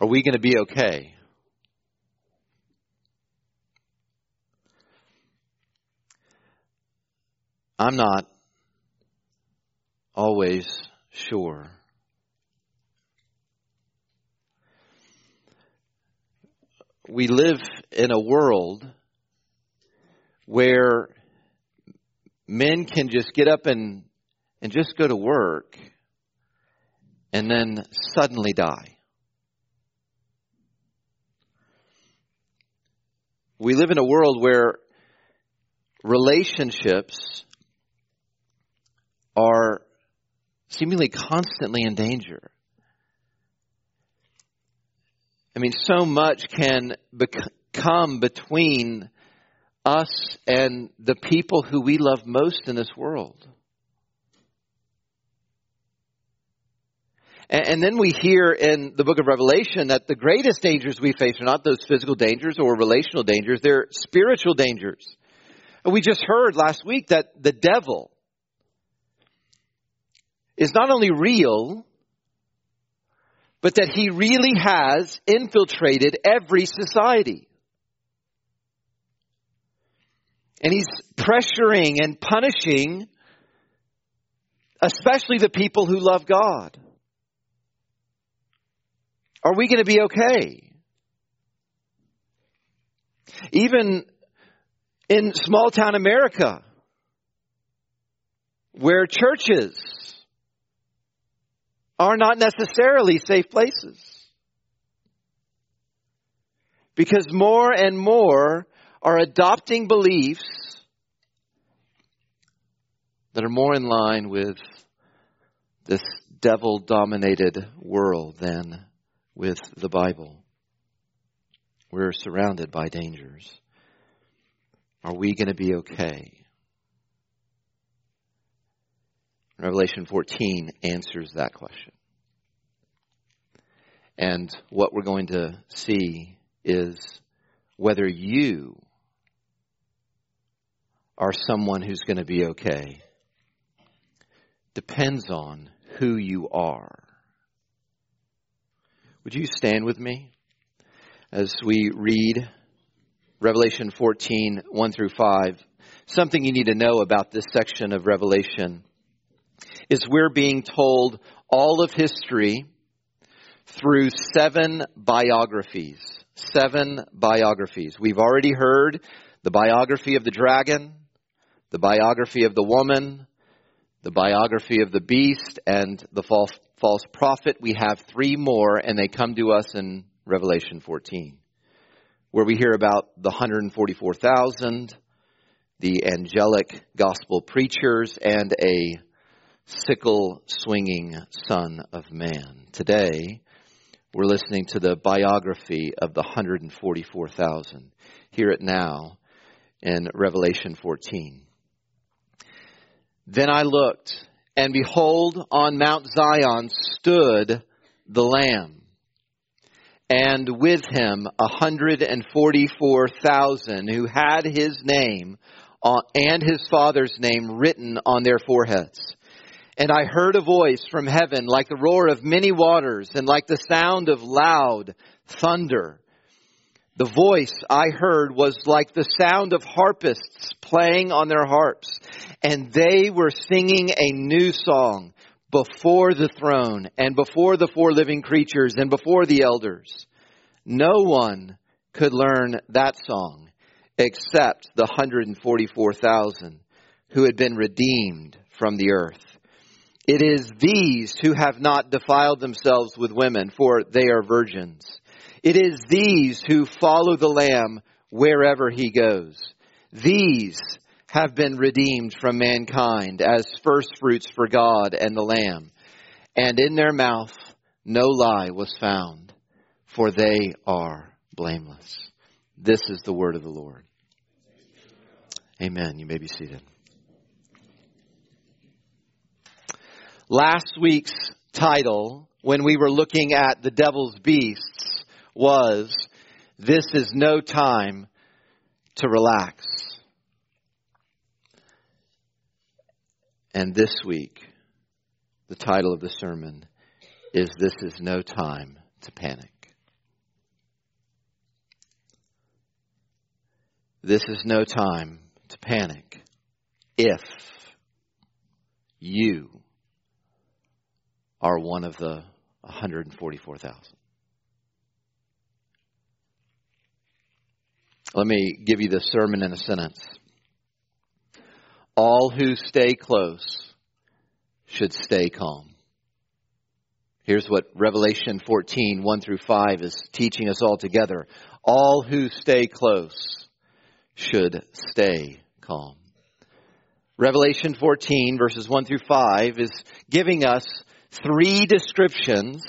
Are we going to be okay? I'm not always sure. We live in a world where men can just get up and, and just go to work and then suddenly die. We live in a world where relationships are seemingly constantly in danger. I mean, so much can come between us and the people who we love most in this world. And, then we hear in the book of Revelation that the greatest dangers we face are not those physical dangers or relational dangers, they're spiritual dangers. And We just heard last week that the devil is not only real, but that he really has infiltrated every society. And he's pressuring and punishing, especially the people who love God. Are we going to be okay? Even in small town America, where churches are not necessarily safe places. Because more and more are adopting beliefs that are more in line with this devil dominated world than with the Bible. We're surrounded by dangers. Are we going to be okay? Revelation 14 answers that question. And what we're going to see is whether you are someone who's going to be okay depends on who you are. Would you stand with me as we read Revelation 14, 1 through 5? Something you need to know about this section of Revelation is we're being told all of history through seven biographies. Seven biographies. We've already heard the biography of the dragon, the biography of the woman, the biography of the beast, and the false, false prophet. We have three more, and they come to us in Revelation 14, where we hear about the 144,000, the angelic gospel preachers, and a sickle swinging Son of Man. Today, we're listening to the biography of the 144,000. Hear it now in Revelation 14. Then I looked, and behold, on Mount Zion stood the Lamb, and with him a 144,000 who had his name uh, and his father's name written on their foreheads. And I heard a voice from heaven like the roar of many waters and like the sound of loud thunder. The voice I heard was like the sound of harpists playing on their harps, and they were singing a new song before the throne and before the four living creatures and before the elders. No one could learn that song except the 144,000 who had been redeemed from the earth. It is these who have not defiled themselves with women, for they are virgins. It is these who follow the Lamb wherever he goes. These have been redeemed from mankind as firstfruits for God and the Lamb. And in their mouth no lie was found, for they are blameless. This is the word of the Lord. Amen. You may be seated. Last week's title, when we were looking at the devil's beasts, was, this is no time to relax. And this week, the title of the sermon is This is No Time to Panic. This is no time to panic if you are one of the 144,000. Let me give you the sermon in a sentence. All who stay close should stay calm. Here's what Revelation 14, 1 through 5 is teaching us all together. All who stay close should stay calm. Revelation 14, verses 1 through 5, is giving us three descriptions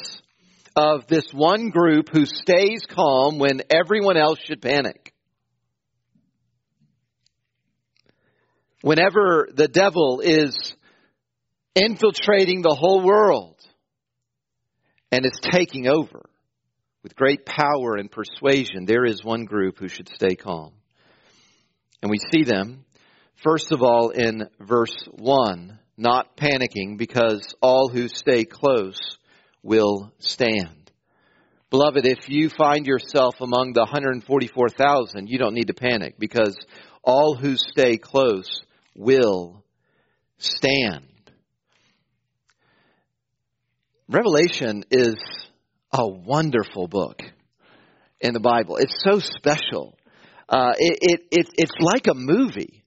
of this one group who stays calm when everyone else should panic. Whenever the devil is infiltrating the whole world and is taking over with great power and persuasion, there is one group who should stay calm. And we see them, first of all, in verse 1 not panicking because all who stay close will stand. Beloved, if you find yourself among the 144,000, you don't need to panic because all who stay close will stand. Revelation is a wonderful book in the Bible. It's so special. Uh, it, it, it, it's like a movie.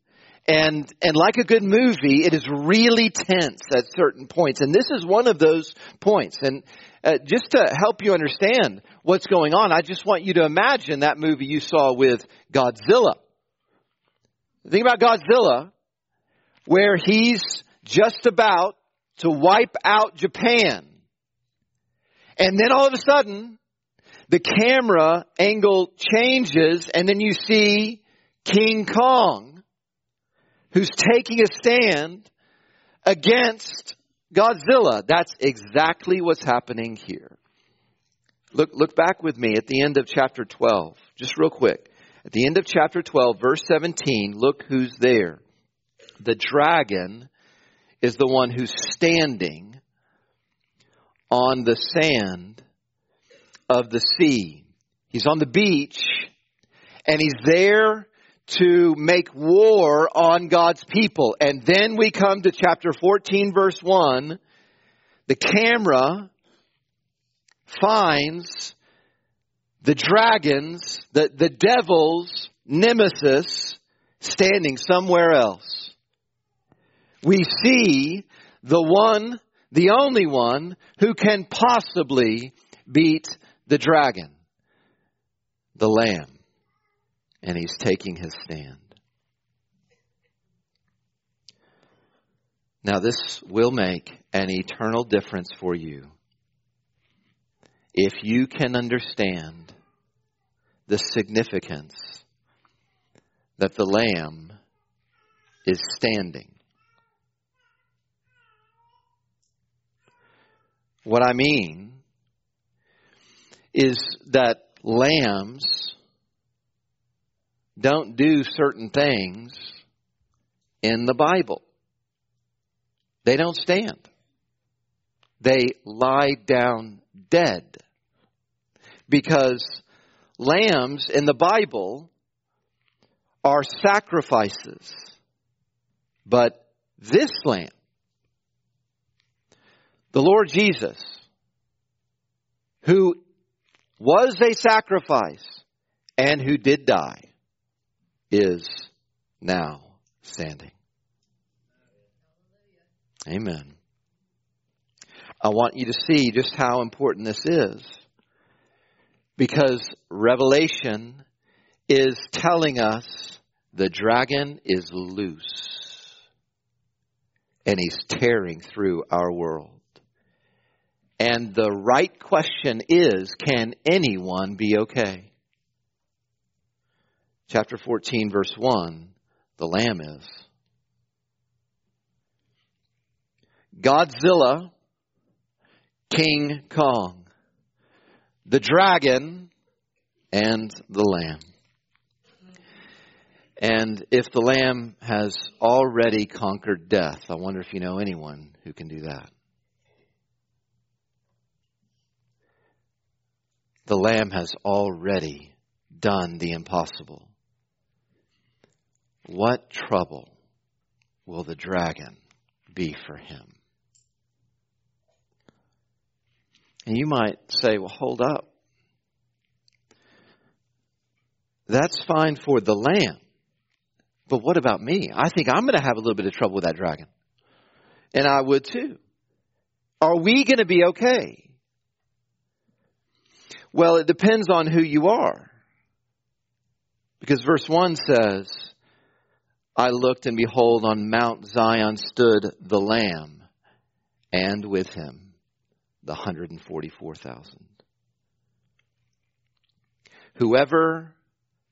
And, and like a good movie, it is really tense at certain points. And this is one of those points. And uh, just to help you understand what's going on, I just want you to imagine that movie you saw with Godzilla. Think about Godzilla, where he's just about to wipe out Japan. And then all of a sudden, the camera angle changes and then you see King Kong who's taking a stand against Godzilla. That's exactly what's happening here. Look, look back with me at the end of chapter 12, just real quick. At the end of chapter 12, verse 17, look who's there. The dragon is the one who's standing on the sand of the sea. He's on the beach and he's there to make war on God's people. And then we come to chapter 14 verse 1. The camera finds the dragons, the, the devil's nemesis standing somewhere else. We see the one, the only one who can possibly beat the dragon, the lamb and he's taking his stand. Now, this will make an eternal difference for you if you can understand the significance that the Lamb is standing. What I mean is that lambs don't do certain things in the Bible. They don't stand. They lie down dead. Because lambs in the Bible are sacrifices. But this lamb, the Lord Jesus, who was a sacrifice and who did die, is now standing. Amen. I want you to see just how important this is. Because Revelation is telling us the dragon is loose. And he's tearing through our world. And the right question is, can anyone be okay? chapter 14, verse 1, the Lamb is. Godzilla, King Kong, the dragon, and the Lamb. And if the Lamb has already conquered death, I wonder if you know anyone who can do that. The Lamb has already done the impossible. what trouble will the dragon be for him? And you might say, well, hold up. That's fine for the lamb. But what about me? I think I'm going to have a little bit of trouble with that dragon. And I would too. Are we going to be okay? Well, it depends on who you are. Because verse 1 says, I looked and behold on Mount Zion stood the Lamb and with him the 144,000. Whoever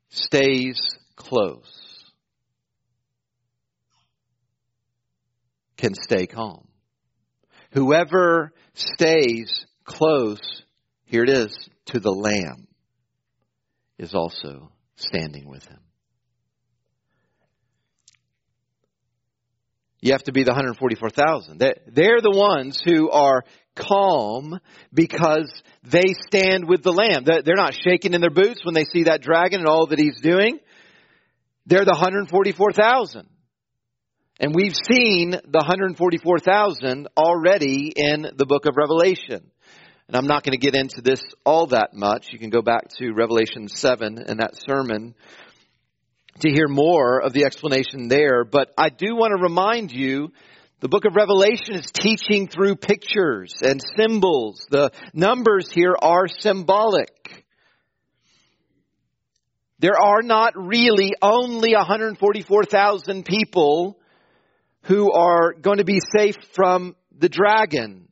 stays close can stay calm. Whoever stays close, here it is, to the Lamb is also standing with him. You have to be the 144,000. They're the ones who are calm because they stand with the Lamb. They're not shaking in their boots when they see that dragon and all that he's doing. They're the 144,000. And we've seen the 144,000 already in the book of Revelation. And I'm not going to get into this all that much. You can go back to Revelation 7 and that sermon to hear more of the explanation there. But I do want to remind you the book of Revelation is teaching through pictures and symbols. The numbers here are symbolic. There are not really only 144,000 people who are going to be safe from the dragon.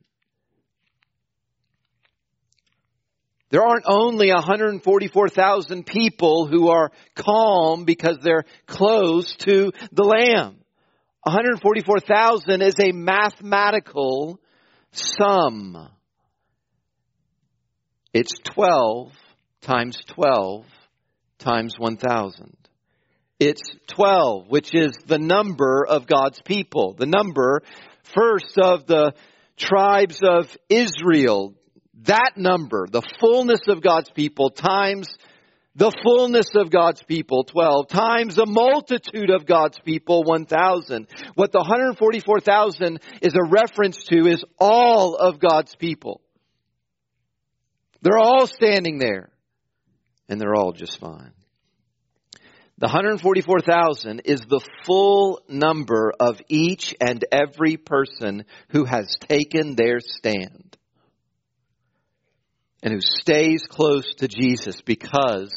There aren't only 144,000 people who are calm because they're close to the Lamb. 144,000 is a mathematical sum. It's 12 times 12 times 1,000. It's 12, which is the number of God's people. The number, first, of the tribes of Israel. That number, the fullness of God's people, times the fullness of God's people, 12, times the multitude of God's people, 1,000. What the 144,000 is a reference to is all of God's people. They're all standing there. And they're all just fine. The 144,000 is the full number of each and every person who has taken their stand and who stays close to Jesus because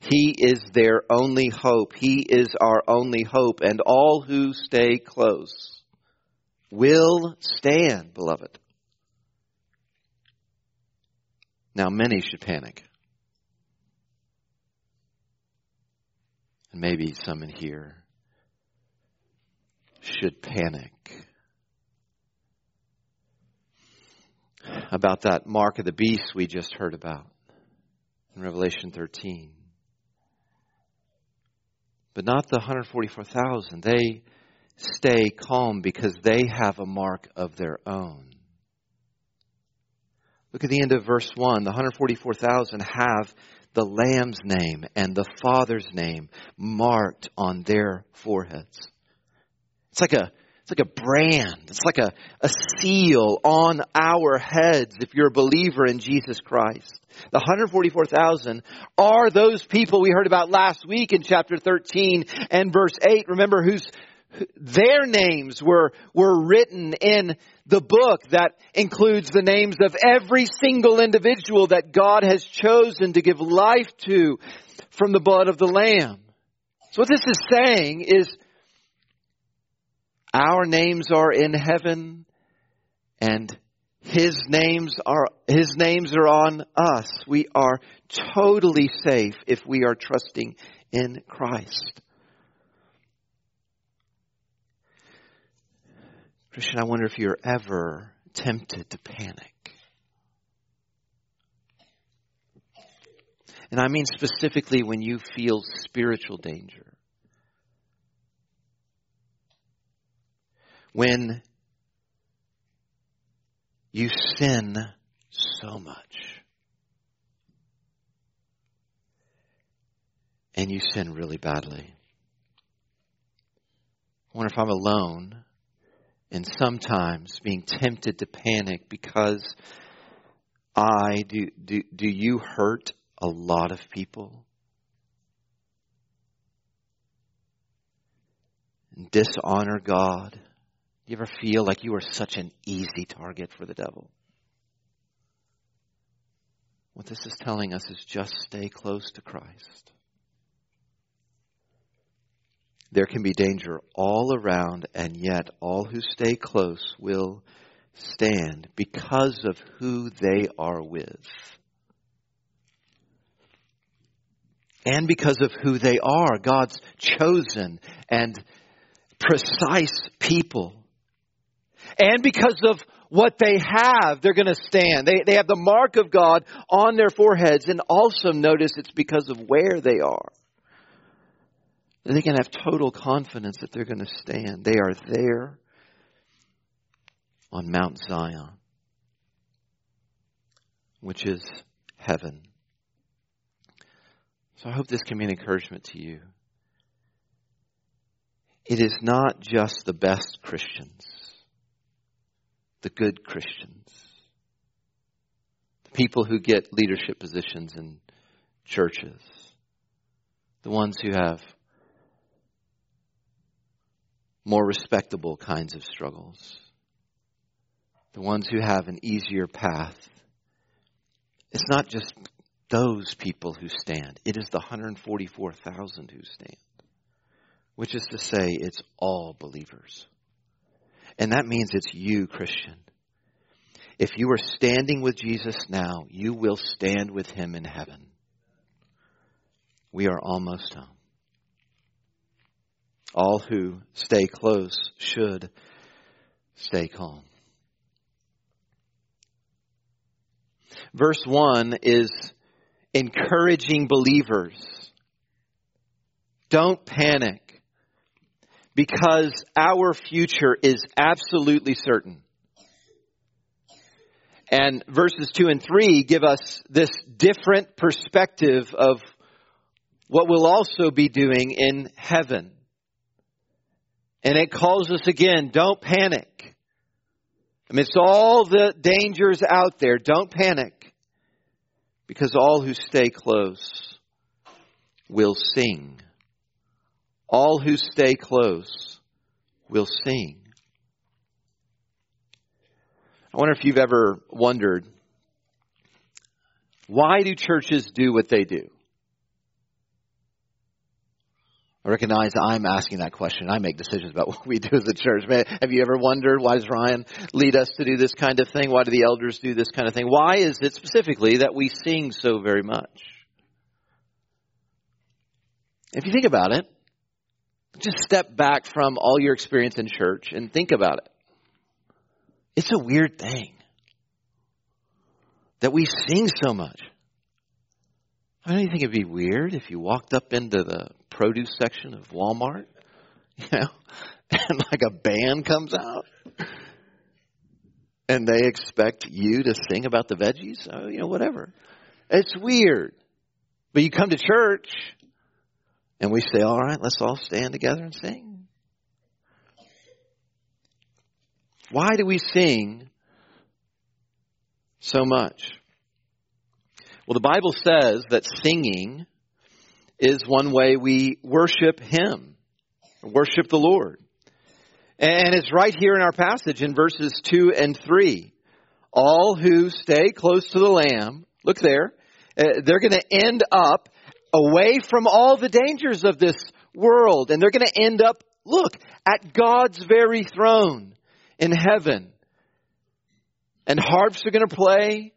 he is their only hope. He is our only hope. And all who stay close will stand, beloved. Now, many should panic. And maybe some in here should panic about that mark of the beast we just heard about in Revelation 13. But not the 144,000. They stay calm because they have a mark of their own. Look at the end of verse 1. The 144,000 have the Lamb's name and the Father's name marked on their foreheads. It's like a it's like a brand. It's like a, a seal on our heads if you're a believer in Jesus Christ. The 144,000 are those people we heard about last week in chapter 13 and verse 8. Remember whose their names were, were written in the book that includes the names of every single individual that God has chosen to give life to from the blood of the Lamb. So what this is saying is our names are in heaven and his names are his names are on us. We are totally safe if we are trusting in Christ. Christian, I wonder if you're ever tempted to panic. And I mean specifically when you feel spiritual danger. When you sin so much. And you sin really badly. I wonder if I'm alone and sometimes being tempted to panic because I do do do you hurt a lot of people? And dishonor God. Do you ever feel like you are such an easy target for the devil? What this is telling us is just stay close to Christ. There can be danger all around, and yet all who stay close will stand because of who they are with. And because of who they are, God's chosen and precise people. And because of what they have, they're going to stand. They, they have the mark of God on their foreheads. And also notice it's because of where they are. They can have total confidence that they're going to stand. They are there on Mount Zion, which is heaven. So I hope this can be an encouragement to you. It is not just the best Christians, the good Christians, the people who get leadership positions in churches, the ones who have more respectable kinds of struggles. The ones who have an easier path. It's not just those people who stand, it is the 144,000 who stand, which is to say, it's all believers. And that means it's you, Christian. If you are standing with Jesus now, you will stand with him in heaven. We are almost home. All who stay close should stay calm. Verse 1 is encouraging believers. Don't panic because our future is absolutely certain. And verses 2 and 3 give us this different perspective of what we'll also be doing in heaven. And it calls us again, don't panic. Amidst all the dangers out there, don't panic. Because all who stay close will sing. All who stay close will sing. I wonder if you've ever wondered why do churches do what they do? I recognize I'm asking that question. I make decisions about what we do as a church. Have you ever wondered why does Ryan lead us to do this kind of thing? Why do the elders do this kind of thing? Why is it specifically that we sing so very much? If you think about it, just step back from all your experience in church and think about it. It's a weird thing that we sing so much. I don't think it'd be weird if you walked up into the produce section of Walmart, you know, and like a band comes out and they expect you to sing about the veggies, oh, you know, whatever. It's weird. But you come to church and we say, all right, let's all stand together and sing. Why do we sing so much? Well, the Bible says that singing is one way we worship Him, worship the Lord. And it's right here in our passage in verses 2 and 3. All who stay close to the Lamb, look there, uh, they're going to end up away from all the dangers of this world. And they're going to end up, look, at God's very throne in heaven. And harps are going to play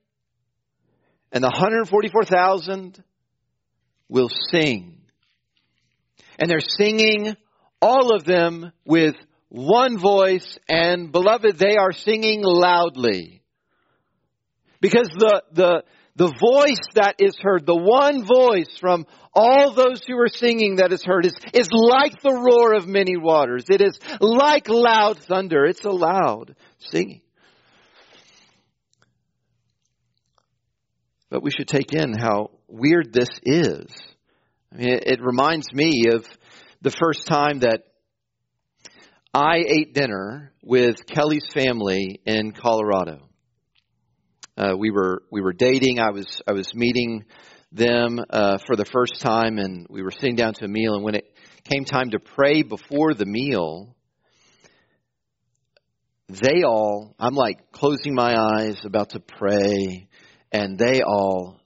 and the 144,000 will sing. And they're singing, all of them, with one voice, and beloved, they are singing loudly. Because the, the, the voice that is heard, the one voice from all those who are singing that is heard is, is like the roar of many waters. It is like loud thunder. It's a loud singing. But we should take in how weird this is. I mean, it, it reminds me of the first time that I ate dinner with Kelly's family in Colorado. Uh, we were we were dating. I was I was meeting them uh, for the first time, and we were sitting down to a meal. And when it came time to pray before the meal, they all I'm like closing my eyes, about to pray, and they all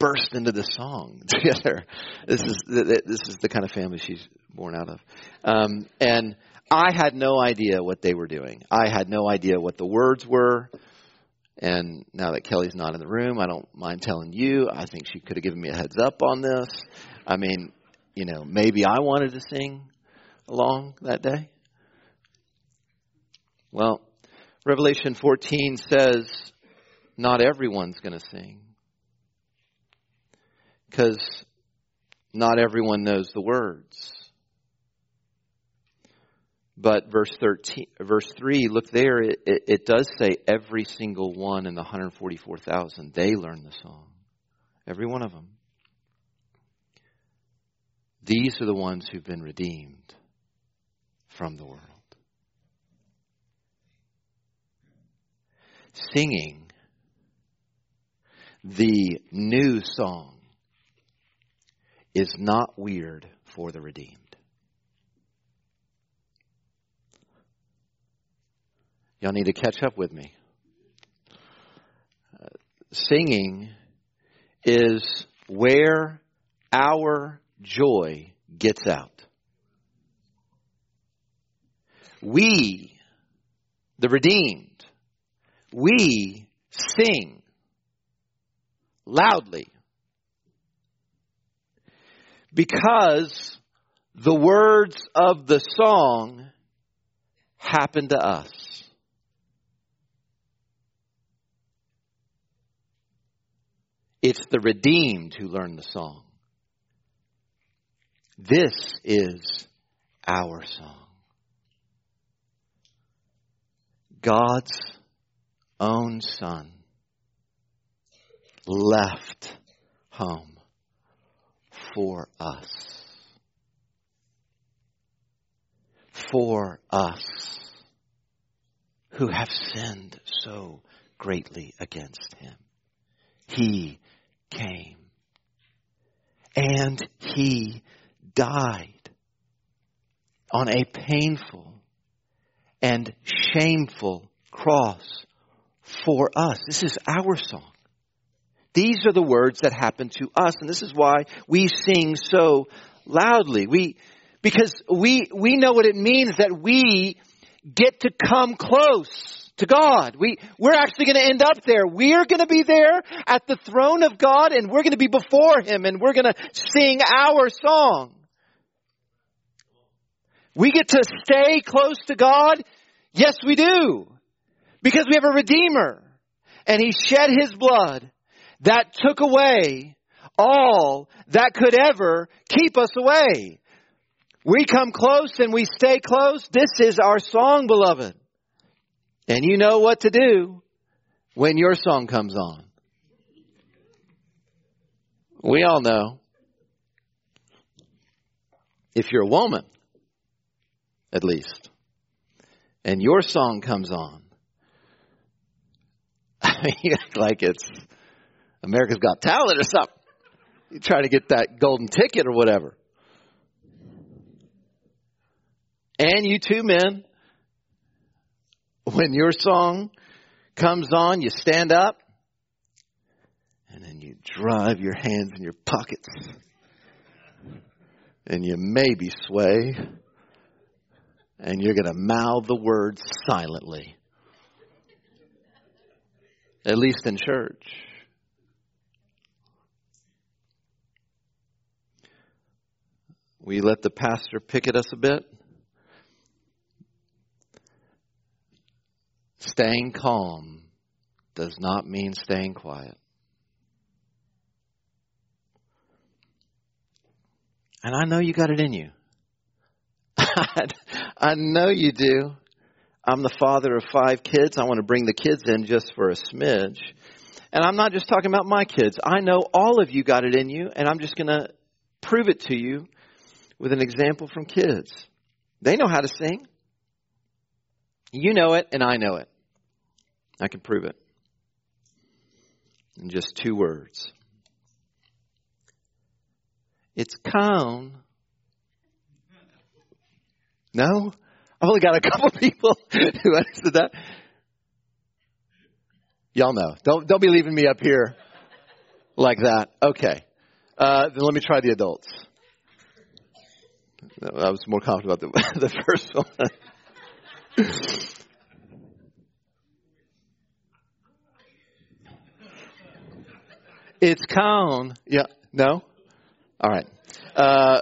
burst into the song together. This is this is the kind of family she's born out of, um, and I had no idea what they were doing. I had no idea what the words were. And now that Kelly's not in the room, I don't mind telling you. I think she could have given me a heads up on this. I mean, you know, maybe I wanted to sing along that day. Well, Revelation 14 says not everyone's going to sing because not everyone knows the words. But verse 13, verse 3, look there, it, it, it does say every single one in the 144,000, they learned the song. Every one of them. These are the ones who've been redeemed from the world. Singing the new song is not weird for the redeemed. Y'all need to catch up with me. Uh, singing is where our joy gets out. We, the redeemed, we sing loudly because the words of the song happen to us. It's the redeemed who learn the song. This is our song. God's own Son left home for us. For us who have sinned so greatly against Him. He came. And he died on a painful and shameful cross for us. This is our song. These are the words that happen to us, and this is why we sing so loudly. We, because we, we know what it means that we get to come close to God. We, we're actually going to end up there. We're going to be there at the throne of God and we're going to be before Him and we're going to sing our song. We get to stay close to God. Yes, we do. Because we have a Redeemer and He shed His blood that took away all that could ever keep us away. We come close and we stay close. This is our song, beloved. And you know what to do when your song comes on. We all know. If you're a woman, at least, and your song comes on, I mean, like it's America's Got Talent or something. You try to get that golden ticket or whatever. And you two men, when your song comes on, you stand up and then you drive your hands in your pockets and you maybe sway and you're going to mouth the words silently. At least in church. We let the pastor pick at us a bit. Staying calm does not mean staying quiet. And I know you got it in you. I know you do. I'm the father of five kids. I want to bring the kids in just for a smidge. And I'm not just talking about my kids. I know all of you got it in you, and I'm just going to prove it to you with an example from kids. They know how to sing. You know it, and I know it. I can prove it in just two words. It's cone. No? I've only got a couple people who understood that. Y'all know. Don't don't be leaving me up here like that. Okay. Uh, then let me try the adults. I was more confident about the, the first one. it's cone. Yeah. No? All right. Uh,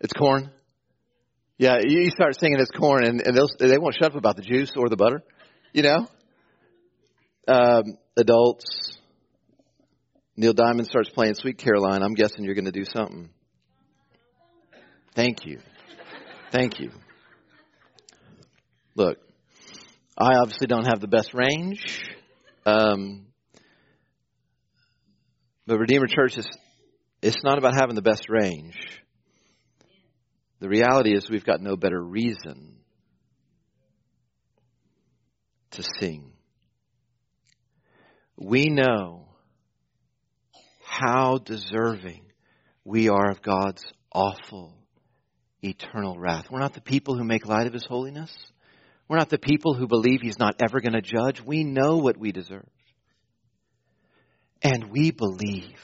it's corn. Yeah, you start singing it's corn, and, and they won't shut up about the juice or the butter. You know? Um, adults. Neil Diamond starts playing Sweet Caroline. I'm guessing you're going to do something. Thank you. Thank you. Look, I obviously don't have the best range. Um, but Redeemer Church is, it's not about having the best range. The reality is we've got no better reason to sing. We know how deserving we are of God's awful eternal wrath. We're not the people who make light of His holiness. We're not the people who believe He's not ever going to judge. We know what we deserve. And we believe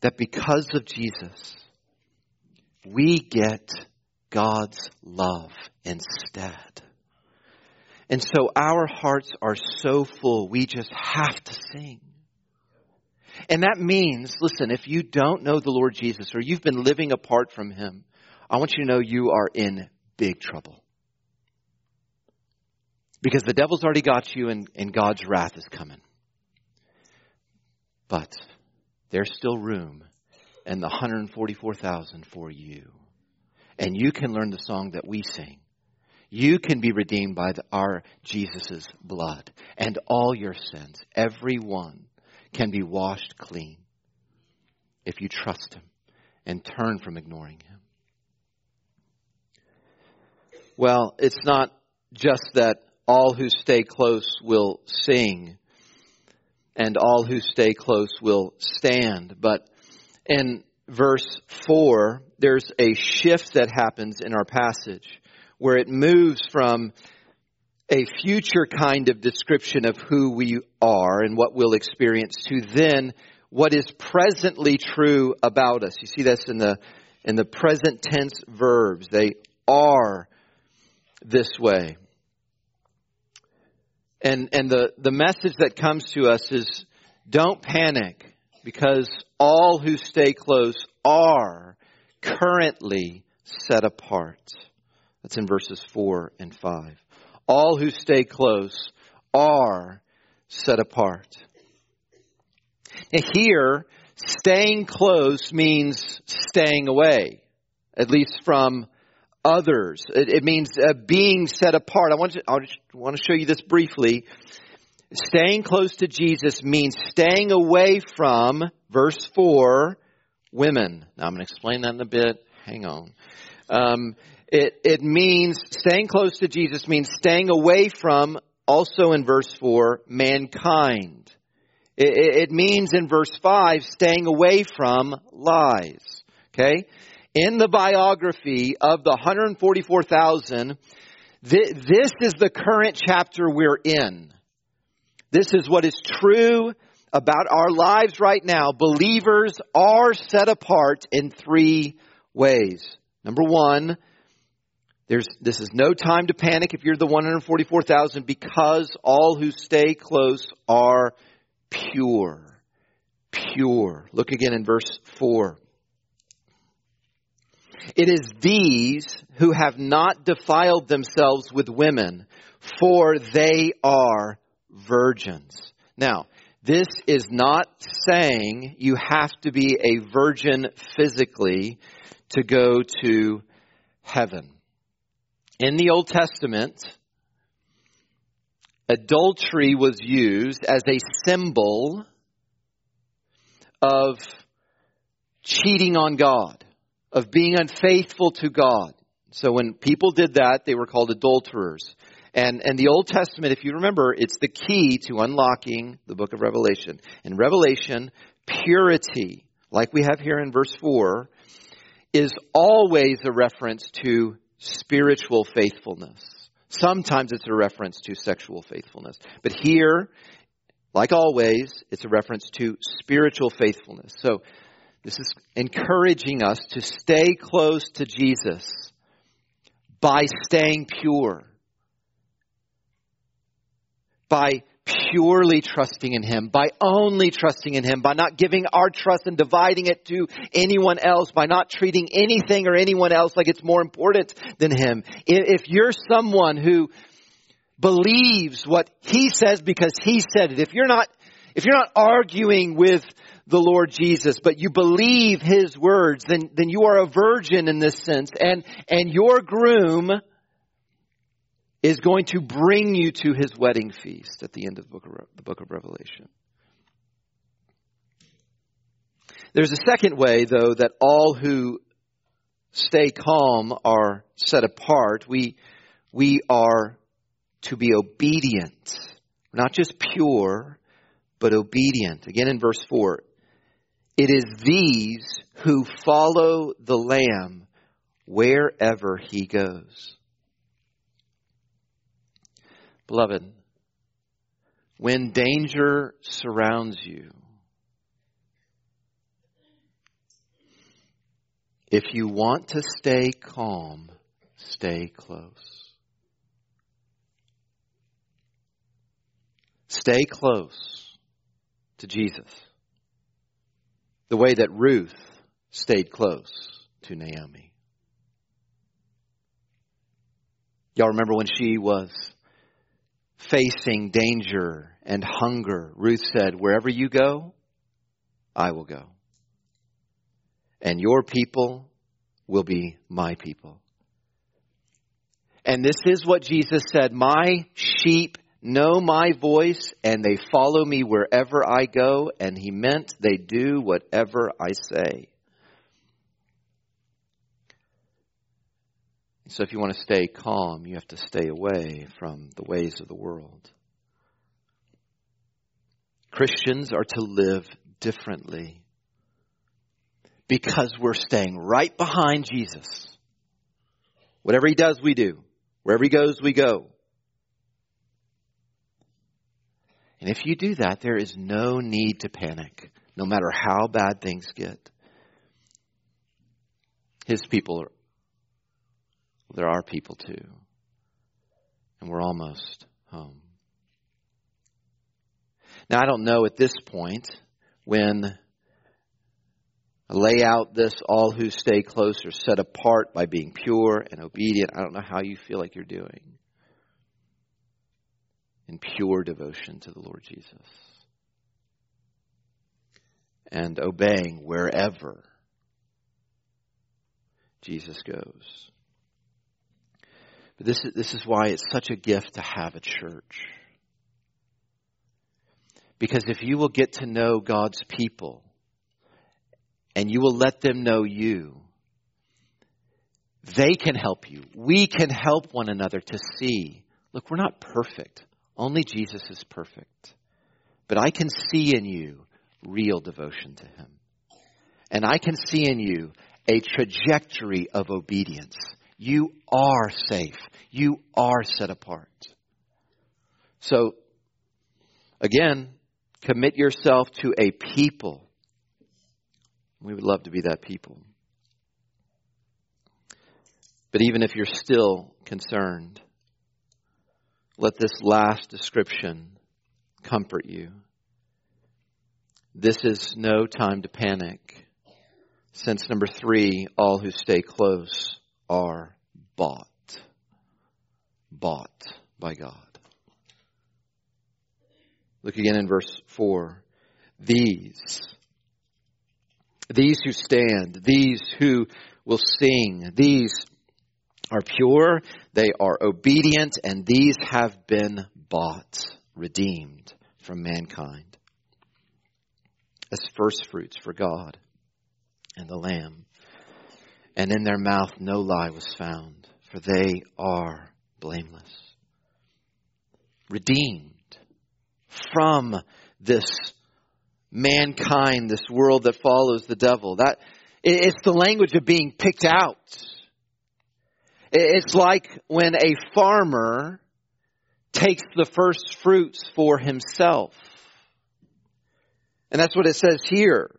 that because of Jesus, we get God's love instead. And so our hearts are so full, we just have to sing. And that means, listen, if you don't know the Lord Jesus or you've been living apart from Him, I want you to know you are in big trouble. Because the devil's already got you and, and God's wrath is coming. But there's still room and the 144,000 for you. And you can learn the song that we sing. You can be redeemed by the, our Jesus' blood. And all your sins, every one, can be washed clean if you trust Him and turn from ignoring Him. Well, it's not just that all who stay close will sing and all who stay close will stand. But in verse 4, there's a shift that happens in our passage where it moves from a future kind of description of who we are and what we'll experience to then what is presently true about us. You see this in the in the present tense verbs. They are this way. And and the, the message that comes to us is don't panic because all who stay close are currently set apart. That's in verses 4 and 5. All who stay close are set apart. Here, staying close means staying away, at least from others. It, it means uh, being set apart. I want to, I want to show you this briefly. Staying close to Jesus means staying away from, verse 4, women. Now I'm going to explain that in a bit. Hang on. Um, it, it means staying close to Jesus means staying away from, also in verse 4, mankind. It, it means in verse 5, staying away from lies. Okay? In the biography of the 144,000, th- this is the current chapter we're in. This is what is true about our lives right now. Believers are set apart in three ways. Number one, there's, this is no time to panic if you're the 144,000 because all who stay close are pure. Pure. Look again in verse 4. It is these who have not defiled themselves with women, for they are virgins. Now, this is not saying you have to be a virgin physically to go to heaven. In the Old Testament, adultery was used as a symbol of cheating on God of being unfaithful to God. So when people did that, they were called adulterers. And, and the Old Testament, if you remember, it's the key to unlocking the book of Revelation. In Revelation, purity, like we have here in verse 4, is always a reference to spiritual faithfulness. Sometimes it's a reference to sexual faithfulness. But here, like always, it's a reference to spiritual faithfulness. So this is encouraging us to stay close to Jesus by staying pure by purely trusting in Him, by only trusting in Him, by not giving our trust and dividing it to anyone else, by not treating anything or anyone else like it's more important than Him. If you're someone who believes what He says because He said it, if you're not, if you're not arguing with the Lord Jesus, but you believe His words, then, then you are a virgin in this sense, and, and your groom, is going to bring you to his wedding feast at the end of the book of, the book of Revelation. There's a second way, though, that all who stay calm are set apart. We, we are to be obedient, not just pure, but obedient. Again in verse 4, it is these who follow the Lamb wherever he goes. Beloved, when danger surrounds you, if you want to stay calm, stay close. Stay close to Jesus. The way that Ruth stayed close to Naomi. Y'all remember when she was facing danger and hunger, Ruth said, Wherever you go, I will go. And your people will be my people. And this is what Jesus said My sheep know my voice, and they follow me wherever I go. And he meant they do whatever I say. So if you want to stay calm, you have to stay away from the ways of the world. Christians are to live differently because we're staying right behind Jesus. Whatever he does, we do. Wherever he goes, we go. And if you do that, there is no need to panic, no matter how bad things get. His people are, there are people too. And we're almost home. Now, I don't know at this point when I lay out this all who stay close are set apart by being pure and obedient. I don't know how you feel like you're doing in pure devotion to the Lord Jesus and obeying wherever Jesus goes. But this is, this is why it's such a gift to have a church. Because if you will get to know God's people and you will let them know you, they can help you. We can help one another to see look, we're not perfect. Only Jesus is perfect. But I can see in you real devotion to Him. And I can see in you a trajectory of obedience you are safe. You are set apart. So, again, commit yourself to a people. We would love to be that people. But even if you're still concerned, let this last description comfort you. This is no time to panic. Since number three, all who stay close are bought. Bought by God. Look again in verse 4. These, these who stand, these who will sing, these are pure, they are obedient, and these have been bought, redeemed from mankind as first fruits for God and the Lamb. and in their mouth no lie was found, for they are blameless. Redeemed from this mankind, this world that follows the devil. That it's the language of being picked out. It's like when a farmer takes the first fruits for himself. And that's what it says here.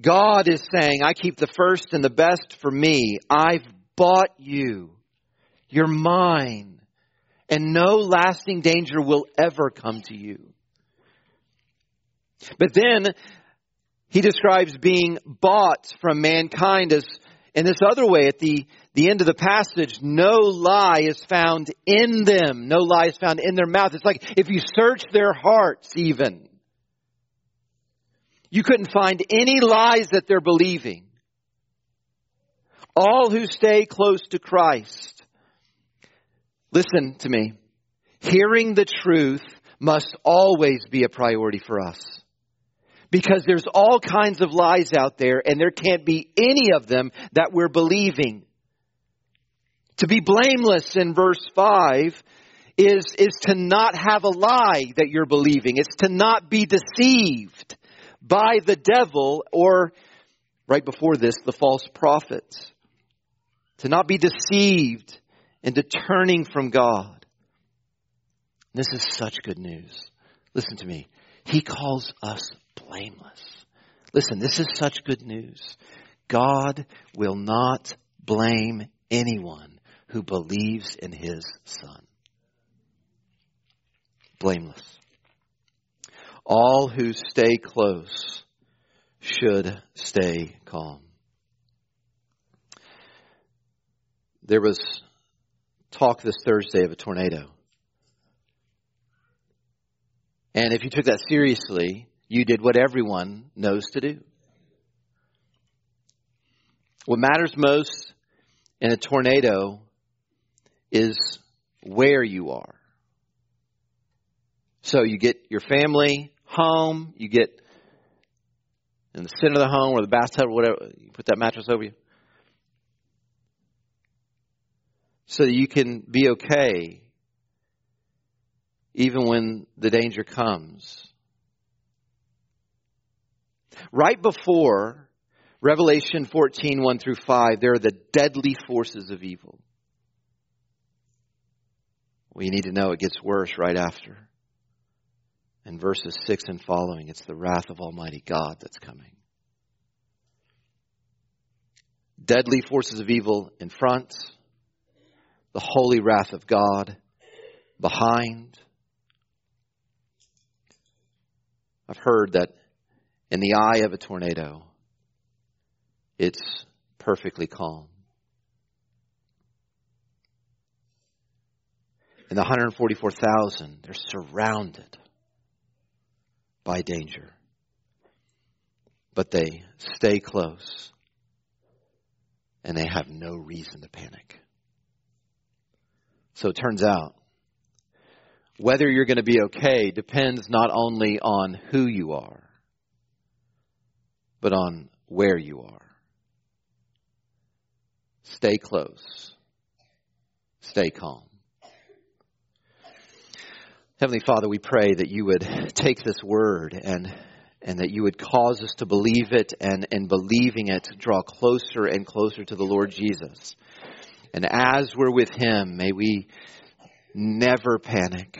God is saying, I keep the first and the best for me. I've bought you. You're mine. And no lasting danger will ever come to you. But then he describes being bought from mankind as in this other way at the, the end of the passage, no lie is found in them. No lie is found in their mouth. It's like if you search their hearts even, you couldn't find any lies that they're believing. All who stay close to Christ. Listen to me. Hearing the truth must always be a priority for us. Because there's all kinds of lies out there and there can't be any of them that we're believing. To be blameless in verse 5 is, is to not have a lie that you're believing. It's to not be deceived by the devil or, right before this, the false prophets. To not be deceived into turning from God. This is such good news. Listen to me. He calls us blameless. Listen, this is such good news. God will not blame anyone who believes in his son. Blameless. All who stay close should stay calm. There was talk this Thursday of a tornado. And if you took that seriously, you did what everyone knows to do. What matters most in a tornado is where you are. So you get your family home, you get in the center of the home or the bathtub or whatever, you put that mattress over you. So that you can be okay even when the danger comes. Right before Revelation 14, 1 through 5, there are the deadly forces of evil. Well, you need to know it gets worse right after. In verses 6 and following, it's the wrath of Almighty God that's coming. Deadly forces of evil in front, the holy wrath of God behind. I've heard that in the eye of a tornado, it's perfectly calm. And the 144,000, they're surrounded by danger. But they stay close and they have no reason to panic. So it turns out whether you're going to be okay depends not only on who you are, but on where you are. Stay close. Stay calm. Heavenly Father, we pray that you would take this word and and that you would cause us to believe it and in believing it draw closer and closer to the Lord Jesus. And as we're with him, may we never panic,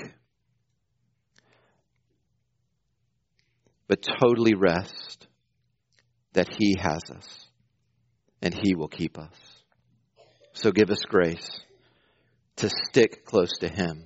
but totally rest that He has us and He will keep us. So give us grace to stick close to Him.